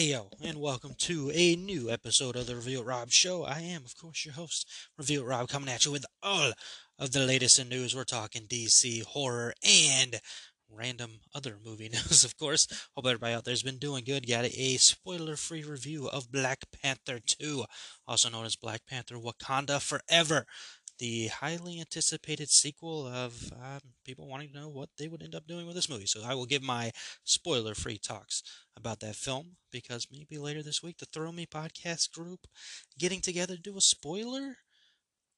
Twisted. Hey yo, and welcome to a new episode of the Reveal Rob Show. I am, of course, your host, Reveal Rob, coming at you with all of the latest in news. We're talking DC, horror, and random other movie news, of course. Hope everybody out there's been doing good. Got a spoiler free review of Black Panther 2, also known as Black Panther Wakanda Forever. The highly anticipated sequel of um, people wanting to know what they would end up doing with this movie. So I will give my spoiler free talks about that film because maybe later this week the Thrill Me podcast group getting together to do a spoiler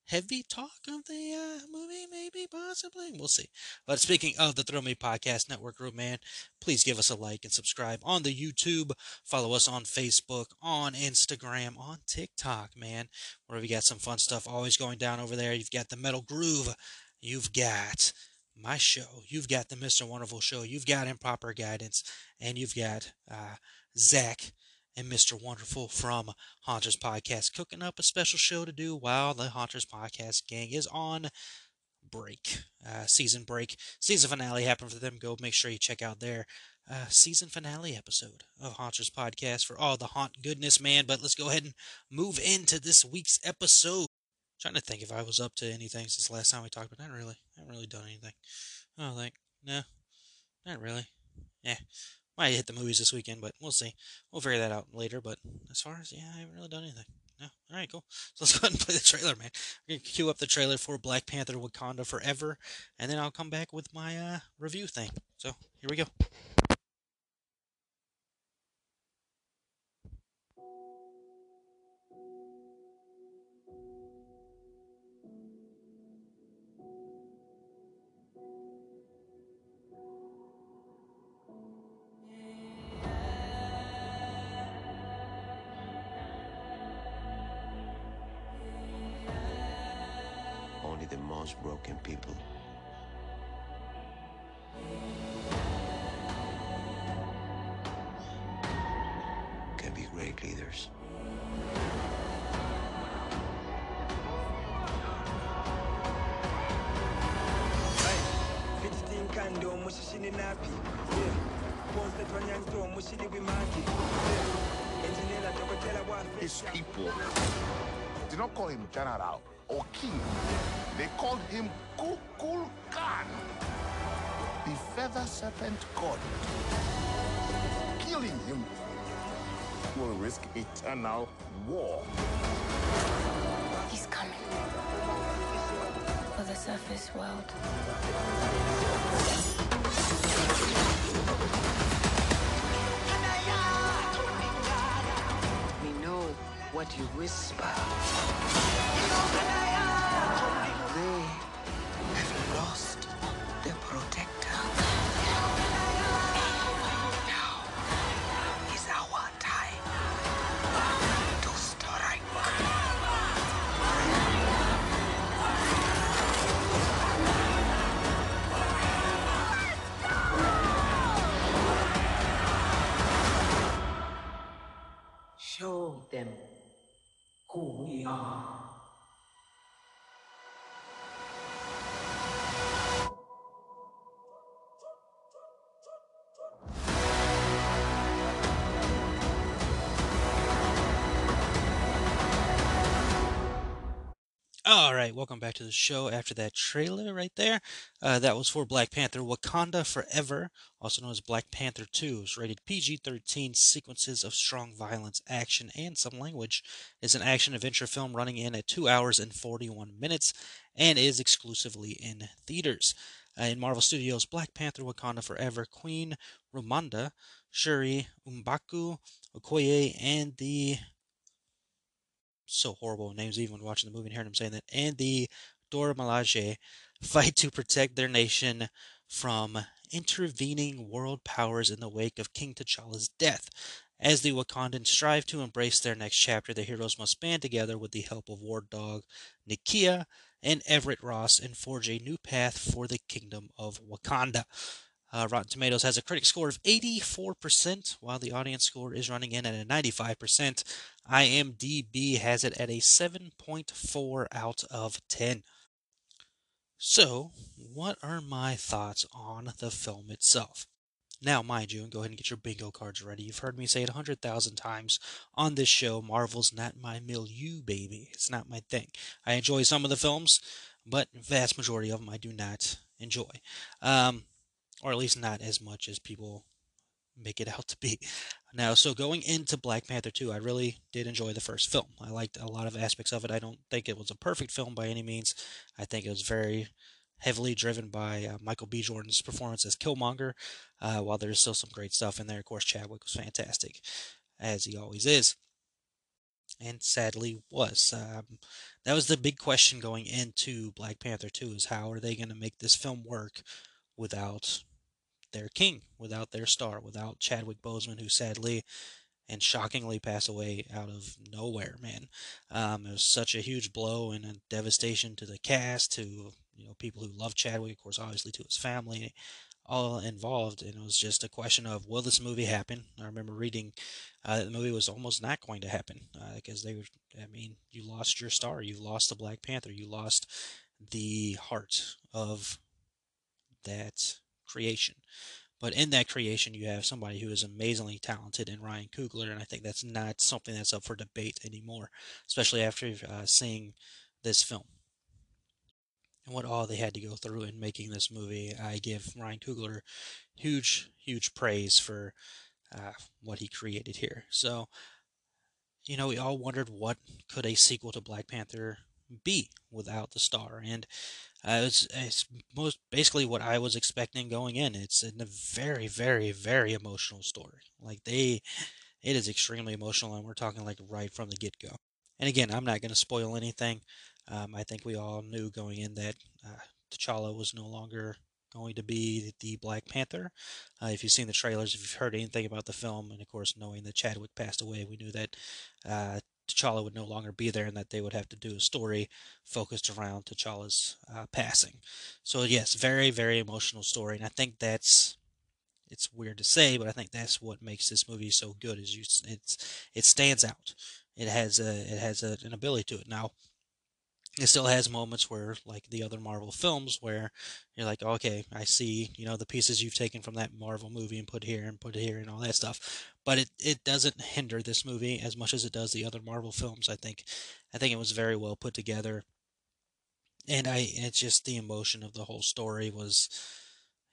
heavy talk of the uh, movie, maybe, possibly. We'll see. But speaking of the Thrill Me Podcast Network group, man, please give us a like and subscribe on the YouTube. Follow us on Facebook, on Instagram, on TikTok, man. Where we got some fun stuff always going down over there. You've got the Metal Groove. You've got my show. You've got the Mr. Wonderful show. You've got Improper Guidance. And you've got uh, Zach and Mr. Wonderful from Haunters Podcast cooking up a special show to do while the Haunters Podcast gang is on break, uh, season break. Season finale happened for them. Go make sure you check out their uh, season finale episode of Haunters Podcast for all the haunt goodness, man. But let's go ahead and move into this week's episode. trying to think if I was up to anything since last time we talked, but not really. I haven't really done anything. I don't think. No, not really. Yeah. Might hit the movies this weekend, but we'll see. We'll figure that out later. But as far as, yeah, I haven't really done anything. No. All right, cool. So let's go ahead and play the trailer, man. We're going to cue up the trailer for Black Panther Wakanda Forever, and then I'll come back with my uh, review thing. So here we go. Kando mushishini napi Yeah. Bonse twanyanto mushili wimaki Yeah. Engineer dokotela wa his people did not call him general or king. They called him Kukul Khan, the feather serpent god. Killing him will risk eternal war. He's coming. For the surface world. We know what you whisper. They All right, welcome back to the show. After that trailer right there, uh, that was for Black Panther Wakanda Forever, also known as Black Panther 2. It's rated PG 13, sequences of strong violence, action, and some language. It's an action adventure film running in at 2 hours and 41 minutes and is exclusively in theaters. Uh, in Marvel Studios, Black Panther Wakanda Forever, Queen Ramonda, Shuri M'Baku, Okoye, and the so horrible names even watching the movie and hearing him saying that. And the Dora Milaje fight to protect their nation from intervening world powers in the wake of King T'Challa's death. As the Wakandans strive to embrace their next chapter, the heroes must band together with the help of War Dog, Nakia, and Everett Ross and forge a new path for the Kingdom of Wakanda. Uh, Rotten Tomatoes has a critic score of 84%, while the audience score is running in at a 95%. IMDb has it at a 7.4 out of 10. So, what are my thoughts on the film itself? Now, mind you, and go ahead and get your bingo cards ready. You've heard me say it a hundred thousand times on this show. Marvel's not my milieu, baby. It's not my thing. I enjoy some of the films, but vast majority of them I do not enjoy. Um, or at least not as much as people make it out to be. Now, so going into Black Panther 2, I really did enjoy the first film. I liked a lot of aspects of it. I don't think it was a perfect film by any means. I think it was very heavily driven by uh, Michael B. Jordan's performance as Killmonger, uh, while there's still some great stuff in there. Of course, Chadwick was fantastic, as he always is. And sadly was. Um, that was the big question going into Black Panther 2 is how are they going to make this film work without their king, without their star, without Chadwick Boseman, who sadly and shockingly passed away out of nowhere, man. Um, it was such a huge blow and a devastation to the cast, to you know people who love Chadwick, of course, obviously to his family, all involved. And it was just a question of will this movie happen? I remember reading uh, that the movie was almost not going to happen because uh, they were. I mean, you lost your star, you lost the Black Panther, you lost the heart of that creation. But in that creation, you have somebody who is amazingly talented in Ryan Coogler, and I think that's not something that's up for debate anymore, especially after uh, seeing this film and what all they had to go through in making this movie. I give Ryan Coogler huge, huge praise for uh, what he created here. So, you know, we all wondered what could a sequel to Black Panther be without the star, and uh, it's, it's most basically what I was expecting going in. It's a very, very, very emotional story. Like they, it is extremely emotional, and we're talking like right from the get go. And again, I'm not going to spoil anything. Um, I think we all knew going in that uh, T'Challa was no longer going to be the Black Panther. Uh, if you've seen the trailers, if you've heard anything about the film, and of course knowing that Chadwick passed away, we knew that uh, T'Challa would no longer be there and that they would have to do a story focused around T'Challa's uh, passing. So yes, very very emotional story, and I think that's it's weird to say, but I think that's what makes this movie so good. Is you it's it stands out. It has a it has a, an ability to it. Now it still has moments where like the other marvel films where you're like okay i see you know the pieces you've taken from that marvel movie and put here and put here and all that stuff. But it, it doesn't hinder this movie as much as it does the other marvel films i think. I think it was very well put together. And i it's just the emotion of the whole story was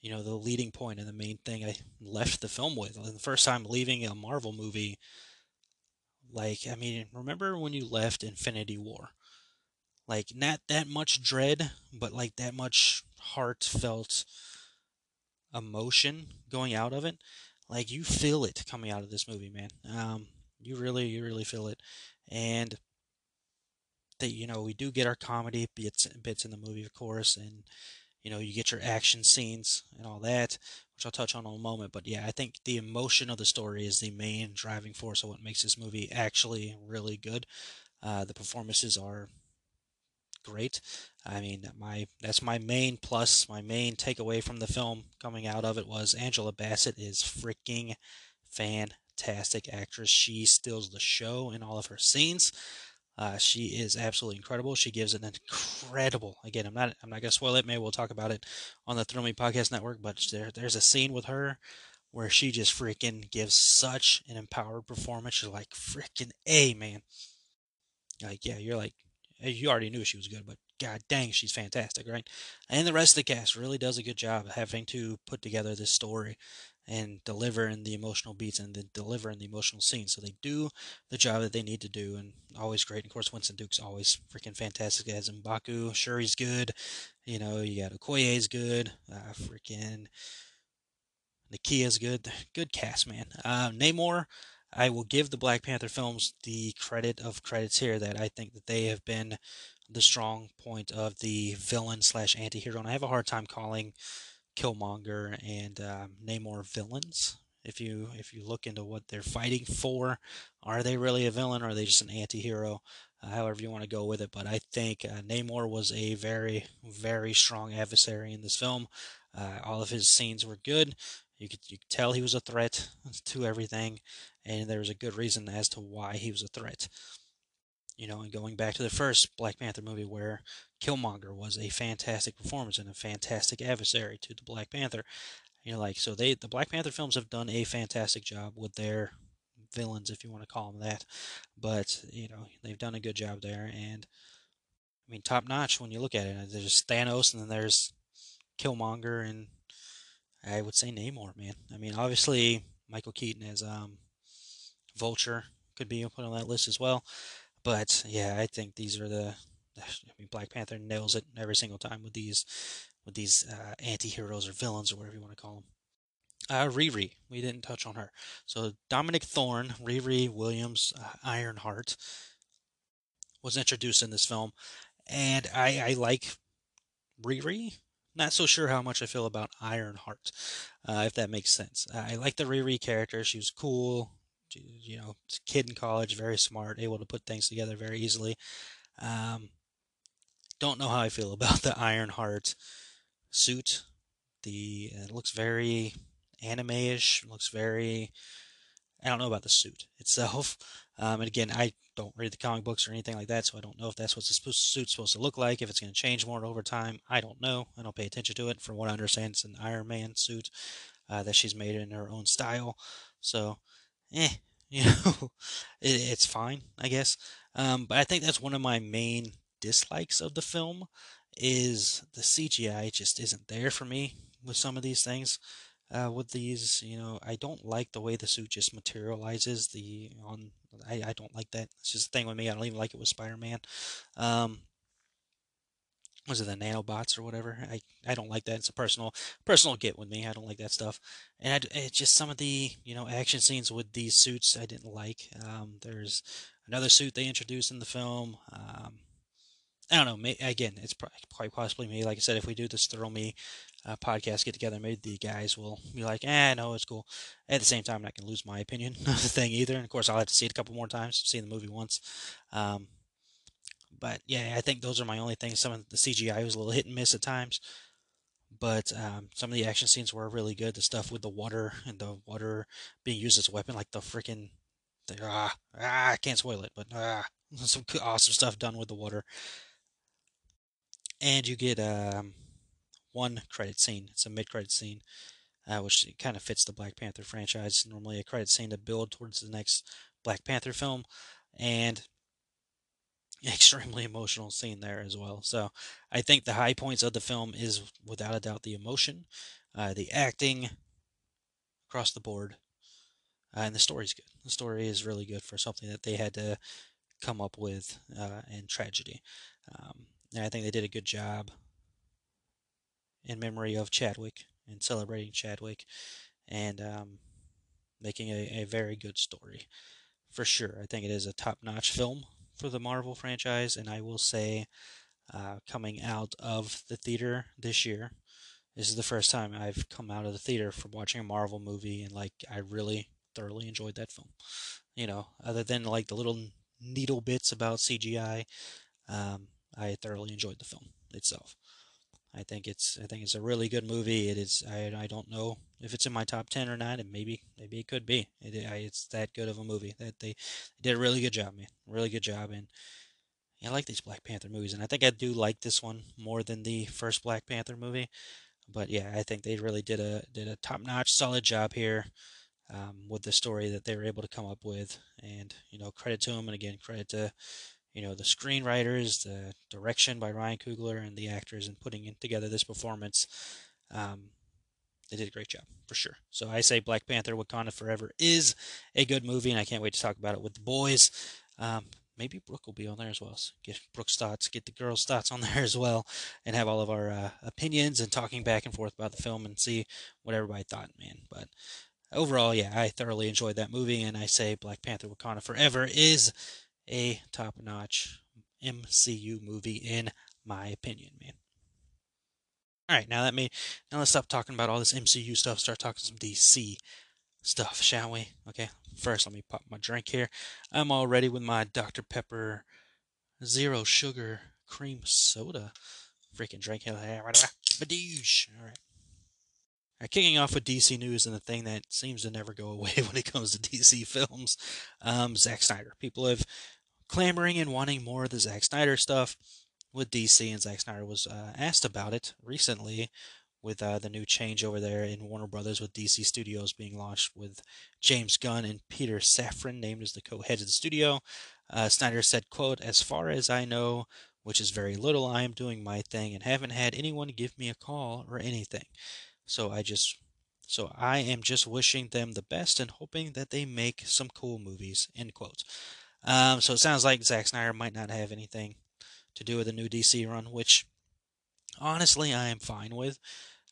you know the leading point and the main thing i left the film with. The first time leaving a marvel movie like i mean remember when you left infinity war like not that much dread, but like that much heartfelt emotion going out of it. Like you feel it coming out of this movie, man. Um, you really, you really feel it, and that you know we do get our comedy bits bits in the movie, of course, and you know you get your action scenes and all that, which I'll touch on in a moment. But yeah, I think the emotion of the story is the main driving force of what makes this movie actually really good. Uh, the performances are great. I mean, my that's my main plus, my main takeaway from the film coming out of it was Angela Bassett is freaking fantastic actress. She steals the show in all of her scenes. Uh, she is absolutely incredible. She gives an incredible. Again, I'm not. I'm not gonna spoil it. Maybe we'll talk about it on the Thrill Me Podcast Network. But there, there's a scene with her where she just freaking gives such an empowered performance. She's like freaking a man. Like yeah, you're like you already knew she was good, but god dang, she's fantastic, right? And the rest of the cast really does a good job of having to put together this story and deliver in the emotional beats and then deliver in the emotional scenes. So they do the job that they need to do, and always great. And of course, Winston Duke's always freaking fantastic as M'Baku. Sure, he's good. You know, you got Okoye's good. Uh, freaking Nakia's good. Good cast, man. Uh, Namor. I will give the Black Panther films the credit of credits here that I think that they have been the strong point of the villain slash anti-hero, and I have a hard time calling Killmonger and um, Namor villains. If you if you look into what they're fighting for, are they really a villain or are they just an anti-hero? Uh, however you want to go with it, but I think uh, Namor was a very very strong adversary in this film. Uh, all of his scenes were good. You could you could tell he was a threat to everything, and there was a good reason as to why he was a threat. You know, and going back to the first Black Panther movie where Killmonger was a fantastic performance and a fantastic adversary to the Black Panther. You know, like so they the Black Panther films have done a fantastic job with their villains, if you want to call them that. But you know, they've done a good job there, and I mean, top notch when you look at it. There's Thanos, and then there's Killmonger, and I would say Namor, man. I mean, obviously Michael Keaton as um, Vulture could be put on that list as well. But yeah, I think these are the. I mean, Black Panther nails it every single time with these, with these uh, anti-heroes or villains or whatever you want to call them. Uh, Riri, we didn't touch on her. So Dominique Thorne, Riri Williams, uh, Ironheart, was introduced in this film, and I, I like Riri. Not so sure how much I feel about Ironheart, uh, if that makes sense. I like the Riri character. She was cool, you know, kid in college, very smart, able to put things together very easily. Um, don't know how I feel about the Ironheart suit. The it looks very anime-ish. Looks very. I don't know about the suit itself. Um, and again, I don't read the comic books or anything like that, so I don't know if that's what the suit's supposed to look like. If it's going to change more over time, I don't know. I don't pay attention to it. From what I understand, it's an Iron Man suit uh, that she's made in her own style. So, eh, you know, it, it's fine, I guess. Um, but I think that's one of my main dislikes of the film is the CGI just isn't there for me with some of these things uh, with these. You know, I don't like the way the suit just materializes. The on, I, I don't like that. It's just a thing with me. I don't even like it with Spider-Man. Um, was it the nanobots or whatever? I, I don't like that. It's a personal personal get with me. I don't like that stuff. And I, it's just some of the you know action scenes with these suits I didn't like. Um, there's another suit they introduced in the film. Um, I don't know. May, again, it's probably, quite possibly me. Like I said, if we do this Thrill Me uh, podcast get together, maybe the guys will be like, "Eh, no, it's cool." At the same time, I'm not going to lose my opinion of the thing either. And of course, I'll have to see it a couple more times. Seen the movie once. Um, but yeah, I think those are my only things. Some of the CGI was a little hit and miss at times, but um, some of the action scenes were really good. The stuff with the water and the water being used as a weapon, like the freaking ah, ah, I can't spoil it, but ah, some awesome stuff done with the water and you get um, one credit scene. It's a mid-credit scene, uh, which kind of fits the Black Panther franchise. Normally, a credit scene to build towards the next Black Panther film, and extremely emotional scene there as well. So, I think the high points of the film is without a doubt the emotion, uh, the acting across the board, uh, and the story's good. The story is really good for something that they had to come up with uh, in tragedy. Um, and I think they did a good job in memory of Chadwick and celebrating Chadwick and um, making a, a very good story. For sure. I think it is a top notch film for the Marvel franchise, and I will say, uh, coming out of the theater this year, this is the first time I've come out of the theater from watching a Marvel movie, and like I really thoroughly enjoyed that film. You know, other than like the little needle bits about CGI, um, I thoroughly enjoyed the film itself. I think it's I think it's a really good movie. It is I, I don't know if it's in my top ten or not, and maybe maybe it could be. It, I, it's that good of a movie that they, they did a really good job, man. Really good job, and I like these Black Panther movies, and I think I do like this one more than the first Black Panther movie. But yeah, I think they really did a did a top notch, solid job here um, with the story that they were able to come up with. And you know, credit to them, and again, credit to you know the screenwriters, the direction by Ryan Coogler, and the actors and putting in together this performance. Um, they did a great job for sure. So I say Black Panther: Wakanda Forever is a good movie, and I can't wait to talk about it with the boys. Um, maybe Brooke will be on there as well. So get Brooke's thoughts, get the girls' thoughts on there as well, and have all of our uh, opinions and talking back and forth about the film and see what everybody thought, man. But overall, yeah, I thoroughly enjoyed that movie, and I say Black Panther: Wakanda Forever is a top-notch MCU movie in my opinion, man. All right, now that me, now let's stop talking about all this MCU stuff. Start talking some DC stuff, shall we? Okay. First, let me pop my drink here. I'm all ready with my Dr Pepper zero sugar cream soda. Freaking drink here. Badoosh. All right. All right, kicking off with DC news and the thing that seems to never go away when it comes to DC films, um, Zack Snyder. People have clamoring and wanting more of the Zack Snyder stuff with DC, and Zack Snyder was uh, asked about it recently with uh, the new change over there in Warner Brothers with DC Studios being launched with James Gunn and Peter Safran named as the co-heads of the studio. Uh, Snyder said, quote, as far as I know, which is very little, I am doing my thing and haven't had anyone give me a call or anything. So I just, so I am just wishing them the best and hoping that they make some cool movies, end quote. Um, so it sounds like Zack Snyder might not have anything to do with the new DC run, which honestly I am fine with.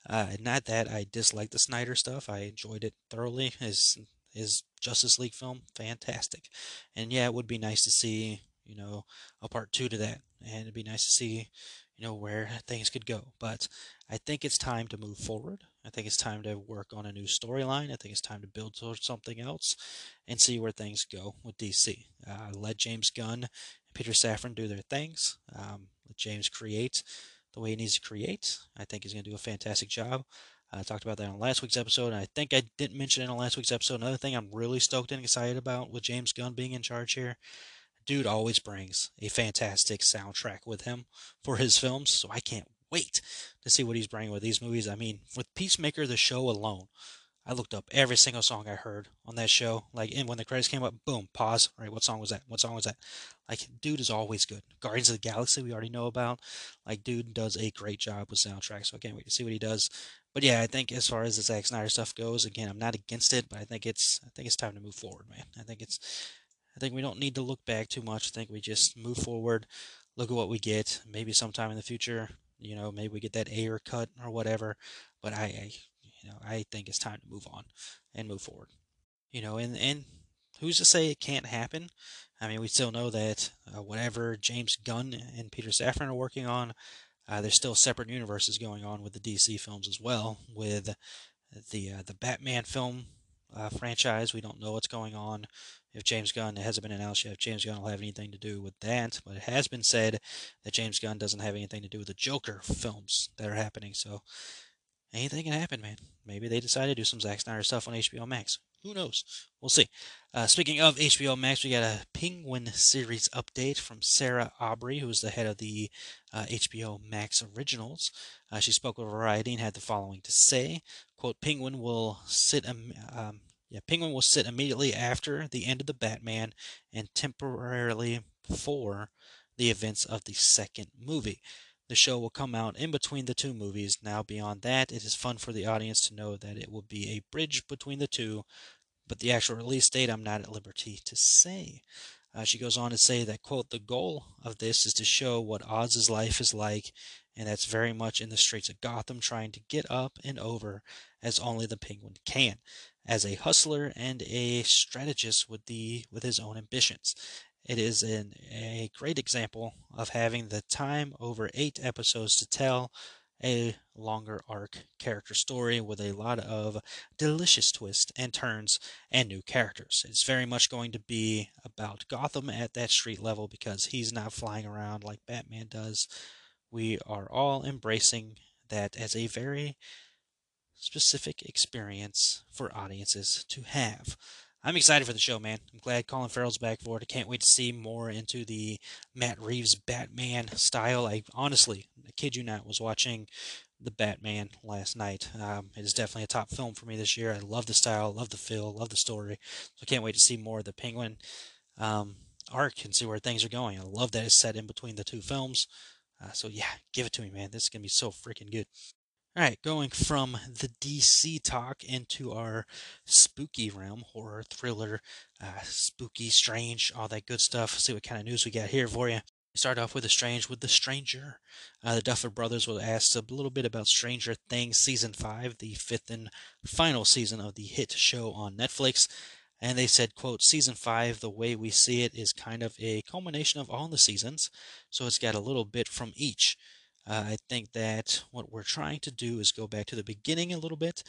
Uh, not that I dislike the Snyder stuff. I enjoyed it thoroughly. His his Justice League film, fantastic. And yeah, it would be nice to see, you know, a part two to that. And it'd be nice to see, you know, where things could go. But I think it's time to move forward. I think it's time to work on a new storyline. I think it's time to build towards something else and see where things go with DC. Uh, let James Gunn and Peter Safran do their things. Um, let James create the way he needs to create. I think he's going to do a fantastic job. I talked about that on last week's episode, and I think I didn't mention it on last week's episode. Another thing I'm really stoked and excited about with James Gunn being in charge here, dude always brings a fantastic soundtrack with him for his films, so I can't wait to see what he's bringing with these movies. I mean, with Peacemaker, the show alone, I looked up every single song I heard on that show. Like, and when the credits came up, boom, pause. All right, what song was that? What song was that? Like, dude is always good. Guardians of the Galaxy, we already know about. Like, dude does a great job with soundtracks, so I can't wait to see what he does. But yeah, I think as far as the Zack Snyder stuff goes, again, I'm not against it, but I think it's, I think it's time to move forward, man. I think it's, I think we don't need to look back too much. I think we just move forward, look at what we get. Maybe sometime in the future, you know, maybe we get that air cut or whatever. But I, I you know, I think it's time to move on and move forward. You know, and and who's to say it can't happen? I mean, we still know that uh, whatever James Gunn and Peter Safran are working on, uh, there's still separate universes going on with the DC films as well. With the uh, the Batman film uh, franchise, we don't know what's going on. If James Gunn it hasn't been announced yet, if James Gunn will have anything to do with that, but it has been said that James Gunn doesn't have anything to do with the Joker films that are happening. So anything can happen, man. Maybe they decide to do some Zack Snyder stuff on HBO Max. Who knows? We'll see. Uh, speaking of HBO Max, we got a Penguin series update from Sarah Aubrey, who is the head of the uh, HBO Max originals. Uh, she spoke with Variety and had the following to say: "Quote: Penguin will sit um, um, yeah, Penguin will sit immediately after the end of the Batman and temporarily before the events of the second movie. The show will come out in between the two movies. Now, beyond that, it is fun for the audience to know that it will be a bridge between the two, but the actual release date I'm not at liberty to say. Uh, she goes on to say that, quote, the goal of this is to show what Oz's life is like, and that's very much in the streets of Gotham trying to get up and over as only the penguin can, as a hustler and a strategist with the with his own ambitions. It is an, a great example of having the time over eight episodes to tell a longer arc character story with a lot of delicious twists and turns and new characters. It's very much going to be about Gotham at that street level because he's not flying around like Batman does. We are all embracing that as a very specific experience for audiences to have. I'm excited for the show, man. I'm glad Colin Farrell's back for it. I can't wait to see more into the Matt Reeves Batman style. I honestly, I kid you not, was watching the Batman last night. Um, it is definitely a top film for me this year. I love the style, love the feel, love the story. So I can't wait to see more of the Penguin um, arc and see where things are going. I love that it's set in between the two films. Uh, so yeah, give it to me, man. This is gonna be so freaking good. All right, going from the DC talk into our spooky realm, horror, thriller, uh, spooky, strange, all that good stuff. See what kind of news we got here for you. Start off with the strange with the Stranger. Uh, the Duffer Brothers will ask a little bit about Stranger Things season five, the fifth and final season of the hit show on Netflix. And they said, quote, season five, the way we see it is kind of a culmination of all the seasons. So it's got a little bit from each. Uh, I think that what we're trying to do is go back to the beginning a little bit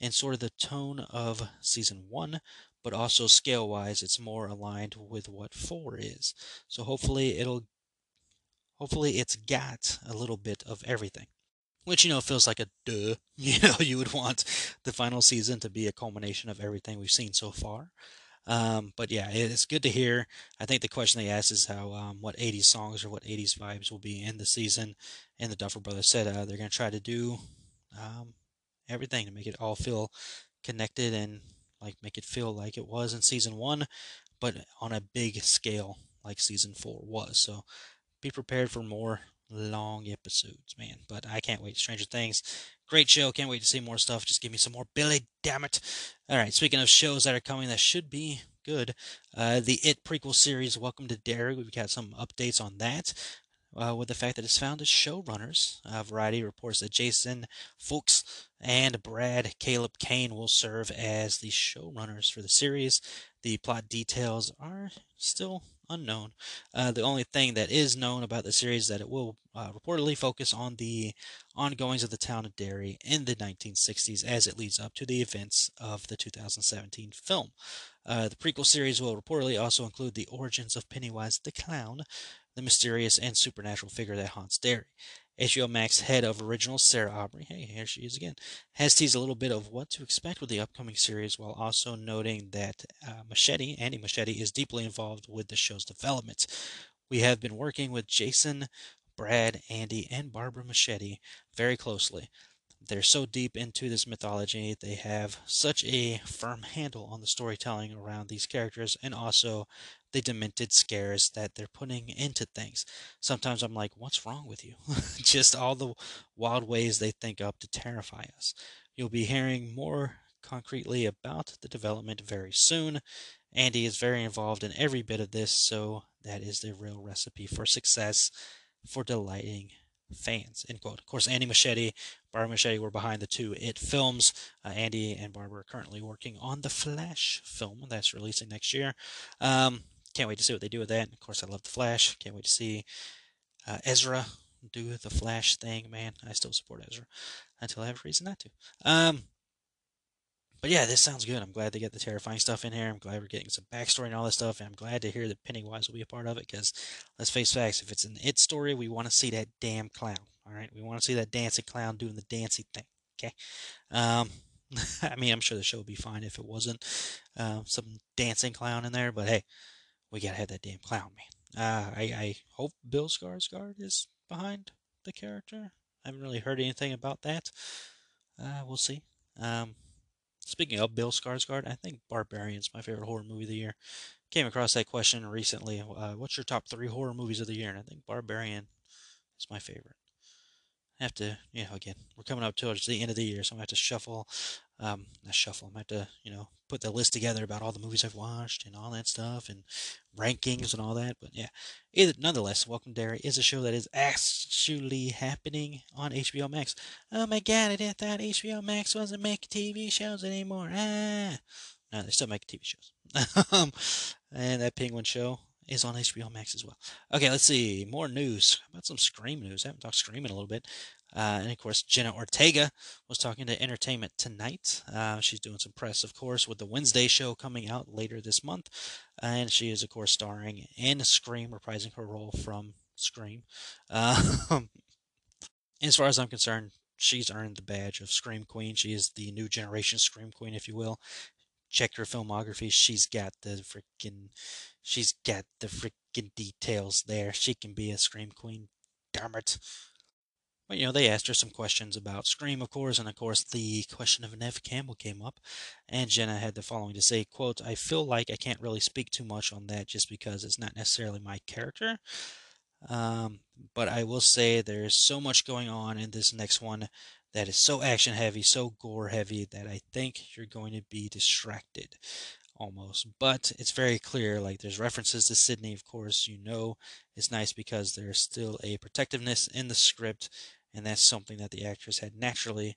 and sort of the tone of season one, but also scale wise, it's more aligned with what four is. So hopefully it'll, hopefully it's got a little bit of everything. Which, you know, feels like a duh. You know, you would want the final season to be a culmination of everything we've seen so far. Um, but yeah, it's good to hear. I think the question they asked is how um, what 80s songs or what 80s vibes will be in the season. And the Duffer Brothers said uh, they're going to try to do um, everything to make it all feel connected and like make it feel like it was in season one, but on a big scale like season four was. So be prepared for more long episodes, man. But I can't wait. Stranger Things, great show. Can't wait to see more stuff. Just give me some more Billy, damn it. All right, speaking of shows that are coming that should be good, uh, the It prequel series, Welcome to Derry. We've got some updates on that. Uh, with the fact that it's found as showrunners. Uh, Variety reports that Jason Fuchs and Brad Caleb Kane will serve as the showrunners for the series. The plot details are still unknown. Uh, the only thing that is known about the series is that it will uh, reportedly focus on the ongoings of the town of Derry in the 1960s as it leads up to the events of the 2017 film. Uh, the prequel series will reportedly also include the origins of Pennywise the Clown, the mysterious and supernatural figure that haunts Derry. HBO Max head of original Sarah Aubrey, hey, here she is again, has teased a little bit of what to expect with the upcoming series while also noting that uh, Muschietti, Andy Muschietti, is deeply involved with the show's development. We have been working with Jason, Brad, Andy, and Barbara Muschietti very closely. They're so deep into this mythology, they have such a firm handle on the storytelling around these characters and also the demented scares that they're putting into things. Sometimes I'm like, what's wrong with you? Just all the wild ways they think up to terrify us. You'll be hearing more concretely about the development very soon. Andy is very involved in every bit of this, so that is the real recipe for success for delighting fans. End quote. Of course, Andy Muschietti, Barbara Muschietti were behind the two It films. Uh, Andy and Barbara are currently working on the Flash film that's releasing next year. Um, can't wait to see what they do with that. Of course, I love the Flash. Can't wait to see uh, Ezra do the Flash thing. Man, I still support Ezra until I have reason not to. Um, but yeah, this sounds good. I'm glad they get the terrifying stuff in here. I'm glad we're getting some backstory and all this stuff. And I'm glad to hear that Pennywise will be a part of it because let's face facts, if it's an it story, we want to see that damn clown. All right, we want to see that dancing clown doing the dancing thing. Okay. Um, I mean, I'm sure the show would be fine if it wasn't uh, some dancing clown in there. But hey, we gotta have that damn clown, man. Uh, I I hope Bill Skarsgård is behind the character. I haven't really heard anything about that. Uh, we'll see. Um, Speaking of Bill Skarsgård, I think Barbarian's my favorite horror movie of the year. Came across that question recently. Uh, what's your top three horror movies of the year? And I think Barbarian is my favorite. I have to, you know, again, we're coming up towards the end of the year, so I'm going to have to shuffle, um, not shuffle, I'm going to have to, you know, put the list together about all the movies I've watched and all that stuff and rankings and all that. But yeah, either, nonetheless, Welcome Derry is a show that is actually happening on HBO Max. Oh my god, I didn't thought HBO Max wasn't making TV shows anymore. Ah. No, they're still making TV shows. um, and that Penguin show is on HBO Max as well. Okay, let's see. More news. How about some Scream news? I haven't talked Scream in a little bit. Uh, and of course, Jenna Ortega was talking to Entertainment Tonight. Uh, she's doing some press, of course, with the Wednesday show coming out later this month. And she is, of course, starring in Scream, reprising her role from Scream. Uh, as far as I'm concerned, she's earned the badge of Scream Queen. She is the new generation Scream Queen, if you will check her filmography. She's got the freaking, she's got the freaking details there. She can be a scream queen. Damn it. But you know, they asked her some questions about Scream, of course, and of course the question of Nev Campbell came up, and Jenna had the following to say, quote, I feel like I can't really speak too much on that just because it's not necessarily my character. Um, but I will say there's so much going on in this next one that is so action heavy, so gore heavy that I think you're going to be distracted almost. But it's very clear, like there's references to Sidney, of course, you know it's nice because there's still a protectiveness in the script, and that's something that the actress had naturally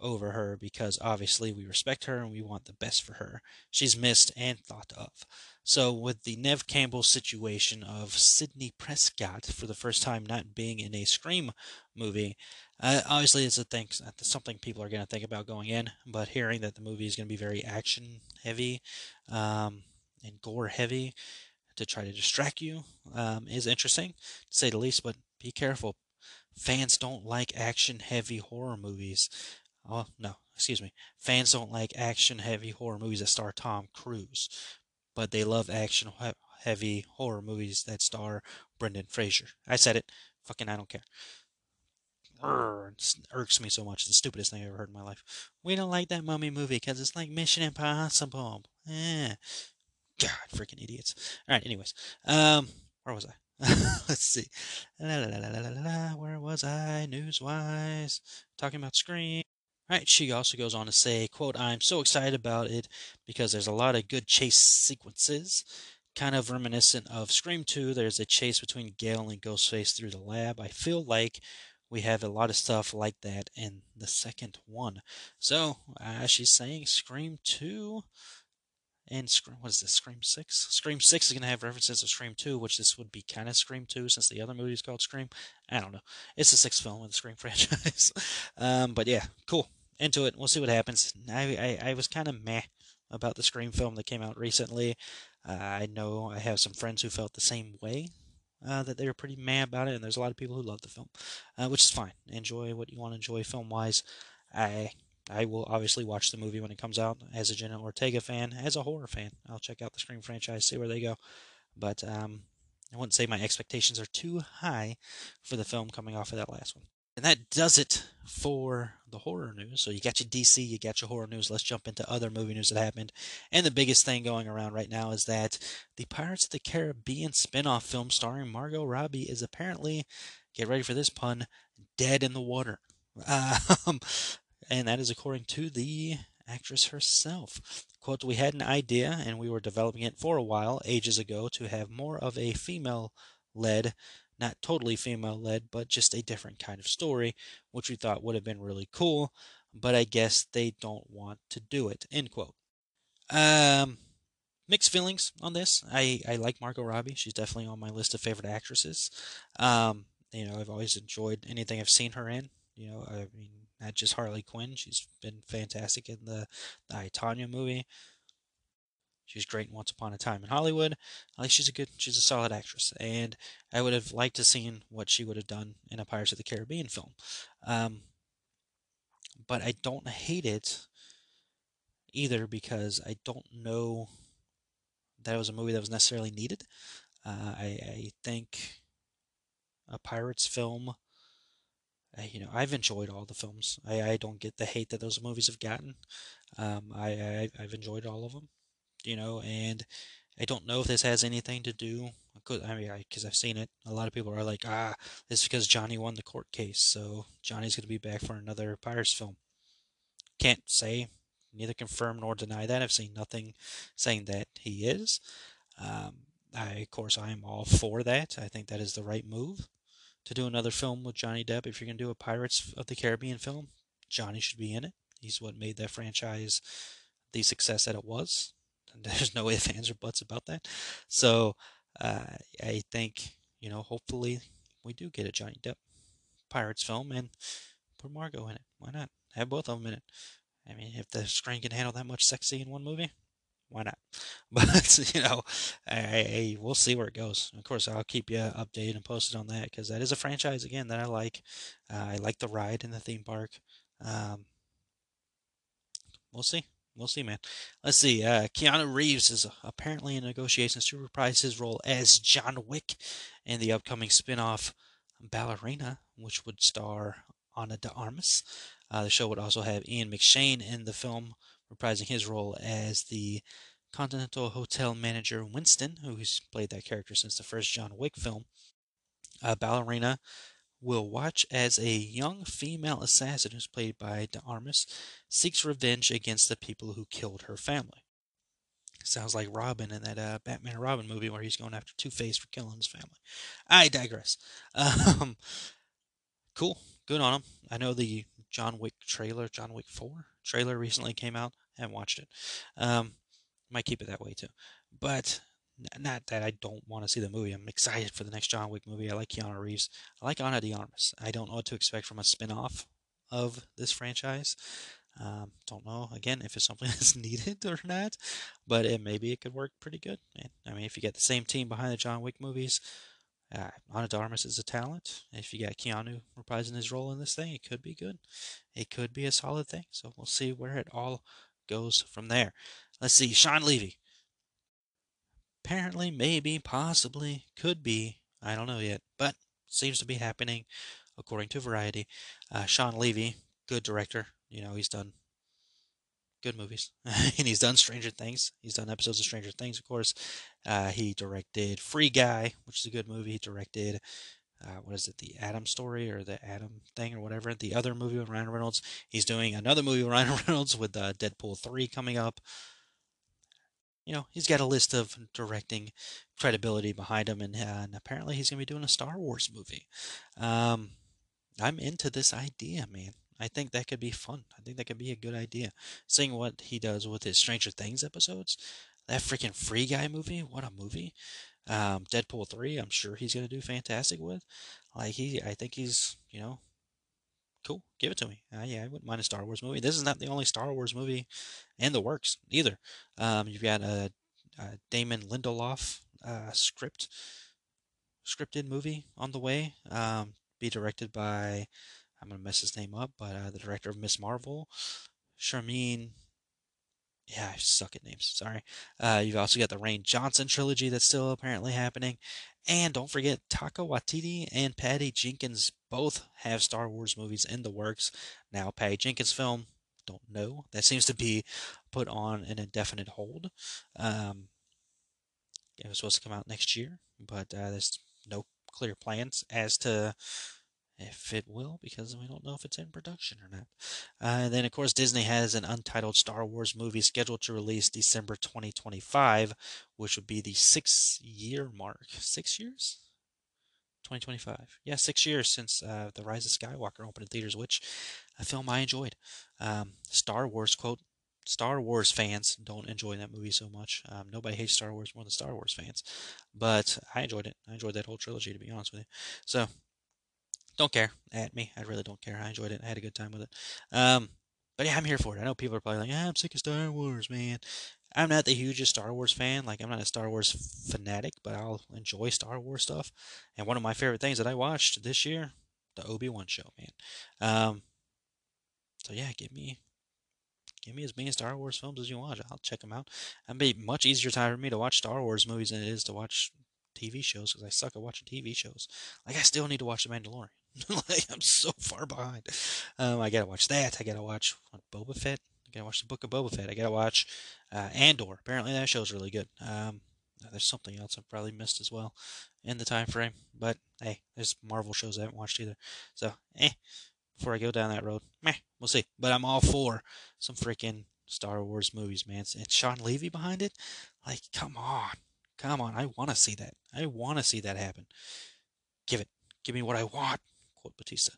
over her because obviously we respect her and we want the best for her. She's missed and thought of. So, with the Nev Campbell situation of Sidney Prescott for the first time not being in a Scream movie, uh, obviously it's a thing, something people are going to think about going in. But hearing that the movie is going to be very action heavy um, and gore heavy to try to distract you um, is interesting, to say the least. But be careful. Fans don't like action heavy horror movies. Oh, no, excuse me. Fans don't like action heavy horror movies that star Tom Cruise but they love action heavy horror movies that star Brendan Fraser. I said it. Fucking, I don't care. it irks me so much. It's the stupidest thing I've ever heard in my life. We don't like that mummy movie because it's like Mission Impossible. Eh. God, freaking idiots. All right, anyways. Um, where was I? Let's see. La, la, la, Where was I? News-wise. Talking about Scream. Right, she also goes on to say, quote, I'm so excited about it because there's a lot of good chase sequences, kind of reminiscent of Scream 2. There's a chase between Gale and Ghostface through the lab. I feel like we have a lot of stuff like that in the second one. So, uh, she's saying Scream 2 and Scream, what is this, Scream 6? Scream 6 is going to have references to Scream 2, which this would be kind of Scream 2 since the other movie is called Scream. I don't know. It's the sixth film in the Scream franchise. um, but yeah, cool into it. We'll see what happens. I I, I was kind of meh about the Scream film that came out recently. Uh, I know I have some friends who felt the same way. Uh, that they were pretty mad about it, and there's a lot of people who love the film, uh, which is fine. Enjoy what you want to enjoy film wise. I I will obviously watch the movie when it comes out as a Jenna Ortega fan, as a horror fan. I'll check out the Scream franchise, see where they go. But um, I wouldn't say my expectations are too high for the film coming off of that last one. And that does it for the horror news. So you got your DC, you got your horror news. Let's jump into other movie news that happened. And the biggest thing going around right now is that the Pirates of the Caribbean spin-off film starring Margot Robbie is apparently, get ready for this pun, dead in the water. Um, and that is according to the actress herself. Quote, we had an idea and we were developing it for a while, ages ago, to have more of a female led not totally female led, but just a different kind of story, which we thought would have been really cool, but I guess they don't want to do it. End quote. Um, mixed feelings on this. I, I like Margot Robbie. She's definitely on my list of favorite actresses. Um, you know, I've always enjoyed anything I've seen her in. You know, I mean, not just Harley Quinn. She's been fantastic in the, the I, movie. She's great in Once Upon a Time in Hollywood. I think she's a good, she's a solid actress, and I would have liked to seen what she would have done in a Pirates of the Caribbean film. Um, but I don't hate it either because I don't know that it was a movie that was necessarily needed. Uh, I, I think a Pirates film. I, you know, I've enjoyed all the films. I, I don't get the hate that those movies have gotten. Um, I, I I've enjoyed all of them you know, and I don't know if this has anything to do. I mean, because I've seen it. A lot of people are like, ah, is because Johnny won the court case, so Johnny's going to be back for another Pirates film. Can't say, neither confirm nor deny that. I've seen nothing saying that he is. Um, I, of course, I am all for that. I think that is the right move to do another film with Johnny Depp. If you're going to do a Pirates of the Caribbean film, Johnny should be in it. He's what made that franchise the success that it was. There's no ifs, ands, or buts about that. So uh, I think, you know, hopefully we do get a Johnny Depp Pirates film and put Margot in it. Why not? Have both of them in it. I mean, if the screen can handle that much sexy in one movie, why not? But you know, I, we'll see where it goes. Of course, I'll keep you updated and posted on that because that is a franchise again that I like. Uh, I like the ride in the theme park. Um, we'll see we'll see, man. Let's see. Uh, Keanu Reeves is apparently in negotiations to reprise his role as John Wick in the upcoming spin-off Ballerina, which would star Ana de Armas. Uh, the show would also have Ian McShane in the film, reprising his role as the Continental Hotel manager Winston, who's played that character since the first John Wick film. Uh, Ballerina will watch as a young female assassin who's played by De Armas seeks revenge against the people who killed her family. Sounds like Robin in that uh, Batman and Robin movie where he's going after Two Face for killing his family. I digress. Um, cool, good on him. I know the John Wick trailer, John Wick Four trailer, recently came out. Haven't watched it. Um, might keep it that way too. But not that I don't want to see the movie. I'm excited for the next John Wick movie. I like Keanu Reeves. I like Ana de Armas. I don't know what to expect from a spin-off of this franchise. Um, don't know again if it's something that's needed or not, but it maybe it could work pretty good. I mean, if you get the same team behind the John Wick movies, uh, Ana is a talent. If you got Keanu reprising his role in this thing, it could be good. It could be a solid thing. So we'll see where it all goes from there. Let's see, Shawn Levy. Apparently, maybe, possibly, could be. I don't know yet, but seems to be happening according to Variety. Uh, Shawn Levy, good director. You know, he's done good movies, and he's done Stranger Things. He's done episodes of Stranger Things, of course. Uh, he directed Free Guy, which is a good movie. He directed uh, what is it, the Adam story or the Adam thing or whatever, the other movie with Ryan Reynolds. He's doing another movie with Ryan Reynolds with uh, Deadpool 3 coming up. You know, he's got a list of directing credibility behind him, and, uh, and apparently he's going to be doing a Star Wars movie. Um, I'm into this idea, man. I think that could be fun. I think that could be a good idea. Seeing what he does with his Stranger Things episodes, that freaking Free Guy movie, what a movie! Um, Deadpool three, I'm sure he's gonna do fantastic with. Like he, I think he's, you know, cool. Give it to me. Uh, yeah, I wouldn't mind a Star Wars movie. This is not the only Star Wars movie in the works either. Um, you've got a, a Damon Lindelof uh, script, scripted movie on the way. Um, be directed by, I'm gonna mess his name up, but uh, the director of Miss Marvel, Sharmeen yeah, I suck at names. Sorry. Uh, you've also got the Rian Johnson trilogy that's still apparently happening. And don't forget, Taika Waititi and Patty Jenkins both have Star Wars movies in the works. Now, Patty Jenkins' film, don't know. That seems to be put on an indefinite hold. Um, it was supposed to come out next year, but uh, there's no clear plans as to if it will, because we don't know if it's in production or not. Uh, and then, of course, Disney has an untitled Star Wars movie scheduled to release December 2025, which would be the six year mark. Six years? 2025. Yeah, six years since uh, The Rise of Skywalker opened in theaters, which a film I enjoyed. Um, Star Wars, quote, Star Wars fans don't enjoy that movie so much. Um, nobody hates Star Wars more than Star Wars fans. But I enjoyed it. I enjoyed that whole trilogy, to be honest with you. So, don't care at me. I really don't care. I enjoyed it. I had a good time with it. Um, but yeah, I'm here for it. I know people are probably like, ah, I'm sick of Star Wars, man. I'm not the hugest Star Wars fan. Like, I'm not a Star Wars fanatic, but I'll enjoy Star Wars stuff. And one of my favorite things that I watched this year, the Obi Wan show, man. Um, so yeah, give me, give me as many Star Wars films as you want. I'll check them out. It'd be much easier time for me to watch Star Wars movies than it is to watch TV shows because I suck at watching TV shows. Like, I still need to watch The Mandalorian. like I'm so far behind. Um, I gotta watch that. I gotta watch what, Boba Fett. I gotta watch the Book of Boba Fett. I gotta watch uh, Andor. Apparently that show's really good. Um, there's something else I've probably missed as well in the time frame. But hey, there's Marvel shows I haven't watched either. So eh, before I go down that road, meh, we'll see. But I'm all for some freaking Star Wars movies, man. And Shawn Levy behind it. Like, come on, come on. I want to see that. I want to see that happen. Give it. Give me what I want quote Batista.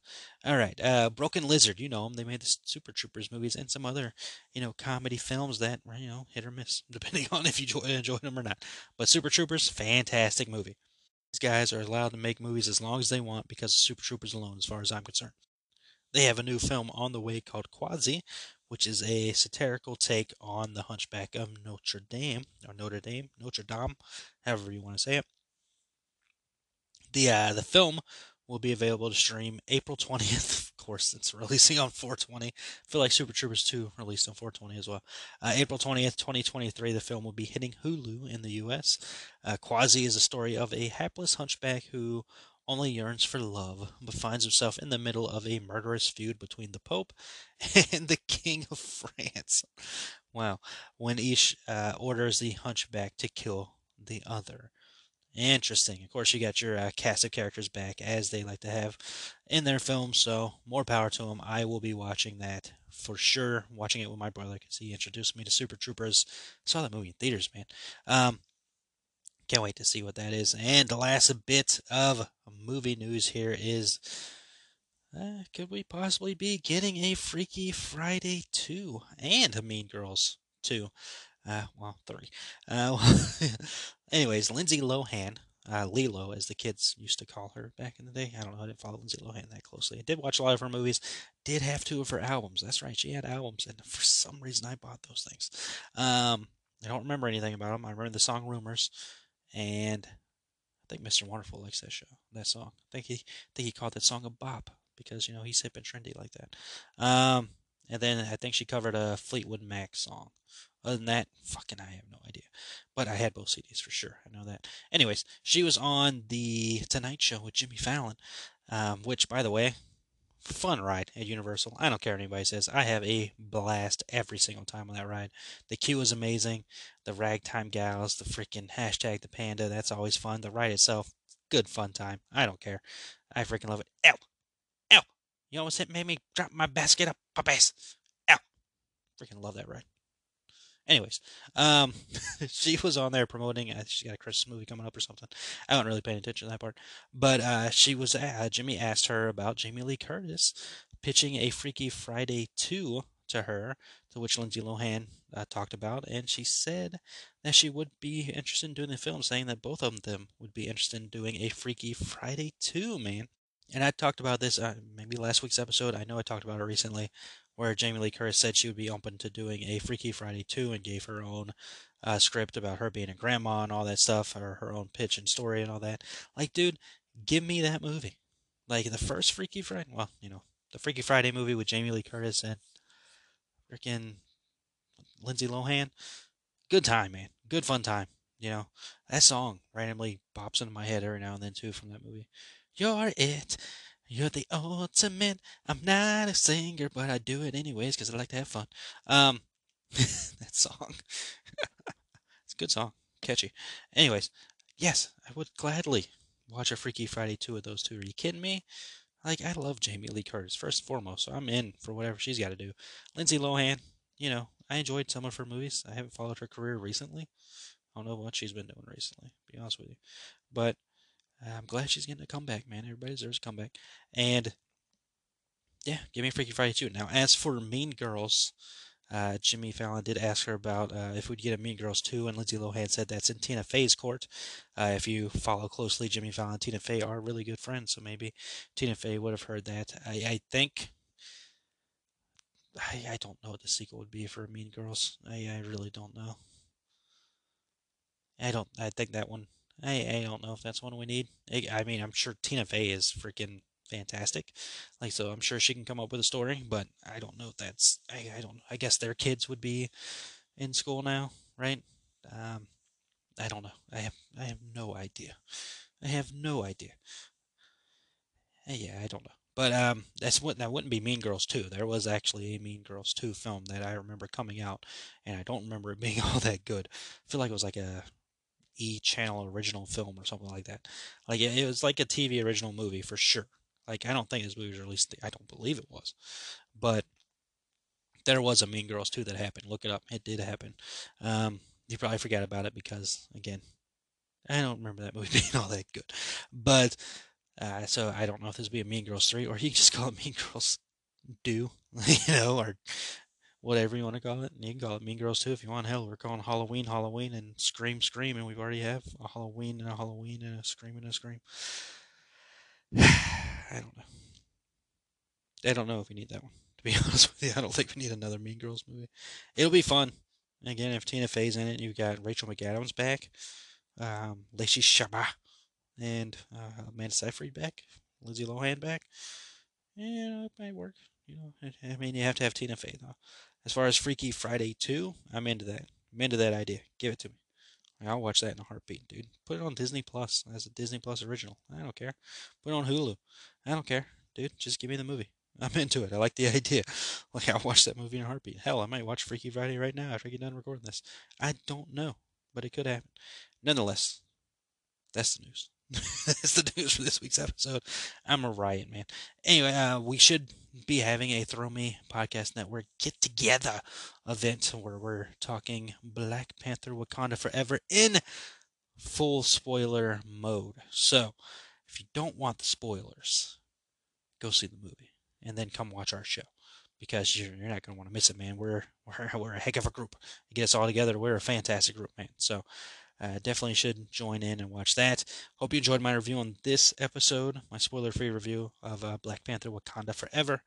All right, uh, Broken Lizard, you know them. They made the Super Troopers movies and some other, you know, comedy films that you know hit or miss, depending on if you enjoy, them or not. But Super Troopers, fantastic movie. These guys are allowed to make movies as long as they want because of Super Troopers alone, as far as I'm concerned. They have a new film on the way called Quasi, which is a satirical take on the Hunchback of Notre Dame or Notre Dame, Notre Dame, however you want to say it. The uh, the film will be available to stream April 20th, of course, it's releasing on 420. I feel like Super Troopers 2 released on 420 as well. Uh, April 20th, 2023, the film will be hitting Hulu in the U.S. Uh, Quasi is a story of a hapless hunchback who only yearns for love, but finds himself in the middle of a murderous feud between the Pope and the King of France. Wow. When each uh, orders the hunchback to kill the other. Interesting. Of course, you got your uh, cast of characters back, as they like to have in their films, so more power to them. I will be watching that for sure. Watching it with my brother because he introduced me to Super Troopers. saw that movie in theaters, man. Um, can't wait to see what that is. And the last bit of movie news here is uh, could we possibly be getting a Freaky Friday 2 and Mean Girls 2? Uh, well, 3. Uh, anyways, Lindsay Lohan, uh, Lilo, as the kids used to call her back in the day. I don't know. I didn't follow Lindsay Lohan that closely. I did watch a lot of her movies. Did have two of her albums. That's right. She had albums, and for some reason, I bought those things. Um, I don't remember anything about them. I remember the song "Rumors," and I think Mr. Wonderful likes that show, that song. I think he, I think he called that song a bop because you know he's hip and trendy like that. Um, and then I think she covered a Fleetwood Mac song. Other than that, fucking, I have no idea. But I had both CDs for sure. I know that. Anyways, she was on the Tonight Show with Jimmy Fallon, um, which, by the way, fun ride at Universal. I don't care what anybody says. I have a blast every single time on that ride. The queue is amazing. The ragtime gals, the freaking hashtag the panda. That's always fun. The ride itself, good fun time. I don't care. I freaking love it. Ow! Ow! You almost hit made me drop my basket up, puppies. Ow! Freaking love that ride. Anyways, um, she was on there promoting. Uh, she's got a Christmas movie coming up or something. I wasn't really paying attention to that part, but uh, she was. Uh, Jimmy asked her about Jamie Lee Curtis pitching a Freaky Friday two to her, to which Lindsay Lohan uh, talked about, and she said that she would be interested in doing the film, saying that both of them would be interested in doing a Freaky Friday two. Man, and I talked about this uh, maybe last week's episode. I know I talked about it recently where Jamie Lee Curtis said she would be open to doing a Freaky Friday 2 and gave her own uh, script about her being a grandma and all that stuff, or her own pitch and story and all that. Like, dude, give me that movie. Like the first Freaky Friday, well, you know, the Freaky Friday movie with Jamie Lee Curtis and freaking Lindsay Lohan. Good time, man. Good fun time. You know, that song randomly pops into my head every now and then too from that movie. You're it. You're the ultimate. I'm not a singer, but I do it anyways because I like to have fun. Um, that song. it's a good song, catchy. Anyways, yes, I would gladly watch a Freaky Friday two of those two. Are you kidding me? Like I love Jamie Lee Curtis first and foremost, so I'm in for whatever she's got to do. Lindsay Lohan, you know, I enjoyed some of her movies. I haven't followed her career recently. I don't know what she's been doing recently, be honest with you. But I'm glad she's getting a comeback, man. Everybody deserves a comeback. And yeah, give me Freaky Friday two. Now, as for Mean Girls, uh, Jimmy Fallon did ask her about uh, if we'd get a Mean Girls 2, and Lindsay Lohan said that's in Tina Fey's court. Uh, if you follow closely, Jimmy Fallon and Tina Fey are really good friends, so maybe Tina Fey would have heard that. I, I think. I, I don't know what the sequel would be for Mean Girls. I, I really don't know. I don't. I think that one I, I don't know if that's one we need. I, I mean, I'm sure Tina Fey is freaking fantastic. Like, so I'm sure she can come up with a story, but I don't know if that's, I, I don't, I guess their kids would be in school now, right? Um, I don't know. I have, I have no idea. I have no idea. Eh, Yeah, I don't know. But um, that's what that wouldn't be Mean Girls 2. There was actually a Mean Girls 2 film that I remember coming out, and I don't remember it being all that good. I feel like it was like a E channel original film or something like that. Like it, it was like a TV original movie for sure. Like I don't think this movie was released. I don't believe it was, but there was a Mean Girls 2 that happened. Look it up. It did happen. Um, you probably forgot about it because again, I don't remember that movie being all that good. But uh, so I don't know if this would be a Mean Girls 3 or you just call it Mean Girls Do, you know, or whatever you want to call it. And you can call it Mean Girls 2 if you want. Hell, we're calling Halloween Halloween and Scream Scream, and we've already have a Halloween and a Halloween and a Scream and a Scream. I don't know. I don't know if we need that one. To be honest with you, I don't think we need another Mean Girls movie. It'll be fun. Again, if Tina Fey's in it, you've got Rachel McAdams back, um, Lacey Chabert, and uh, Amanda Seyfried back, Lindsay Lohan back. know, it might work. You know, I mean, you have to have Tina Fey though. As far as Freaky Friday 2, I'm into that. I'm into that idea. Give it to me. I'll watch that in a heartbeat, dude. Put it on Disney Plus as a Disney Plus original. I don't care. Put it on Hulu. I don't care, dude. Just give me the movie. I'm into it. I like the idea. Like I'll watch that movie in a heartbeat. Hell, I might watch Freaky Friday right now after I get done recording this. I don't know, but it could happen. Nonetheless, that's the news. that's the news for this week's episode. I'm a riot, man. Anyway, uh, we should be having a Thrill Me Podcast Network get together event where we're talking Black Panther Wakanda Forever in full spoiler mode. So, if you don't want the spoilers, go see the movie and then come watch our show because you're, you're not going to want to miss it, man. We're, we're we're a heck of a group. Get us all together, we're a fantastic group, man. So, uh, definitely should join in and watch that. Hope you enjoyed my review on this episode, my spoiler free review of uh, Black Panther Wakanda Forever.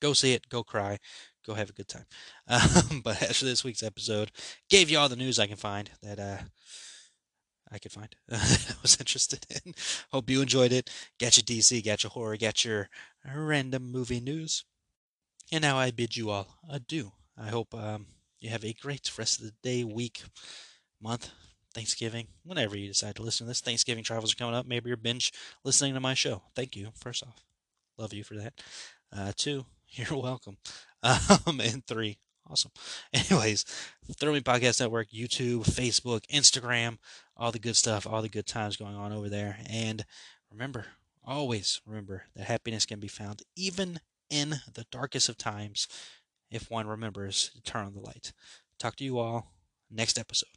Go see it, go cry, go have a good time. Um, but as for this week's episode, gave you all the news I can find that uh, I could find. that I was interested in. Hope you enjoyed it. Got your DC, got your horror, got your random movie news. And now I bid you all adieu. I hope um, you have a great rest of the day, week, month, Thanksgiving, whenever you decide to listen to this. Thanksgiving travels are coming up. Maybe you're binge listening to my show. Thank you, first off. Love you for that. Uh, two, you're welcome. Um, and three, awesome. Anyways, Thrill Me Podcast Network, YouTube, Facebook, Instagram, all the good stuff, all the good times going on over there. And remember, always remember that happiness can be found even in the darkest of times if one remembers to turn on the light. Talk to you all next episode.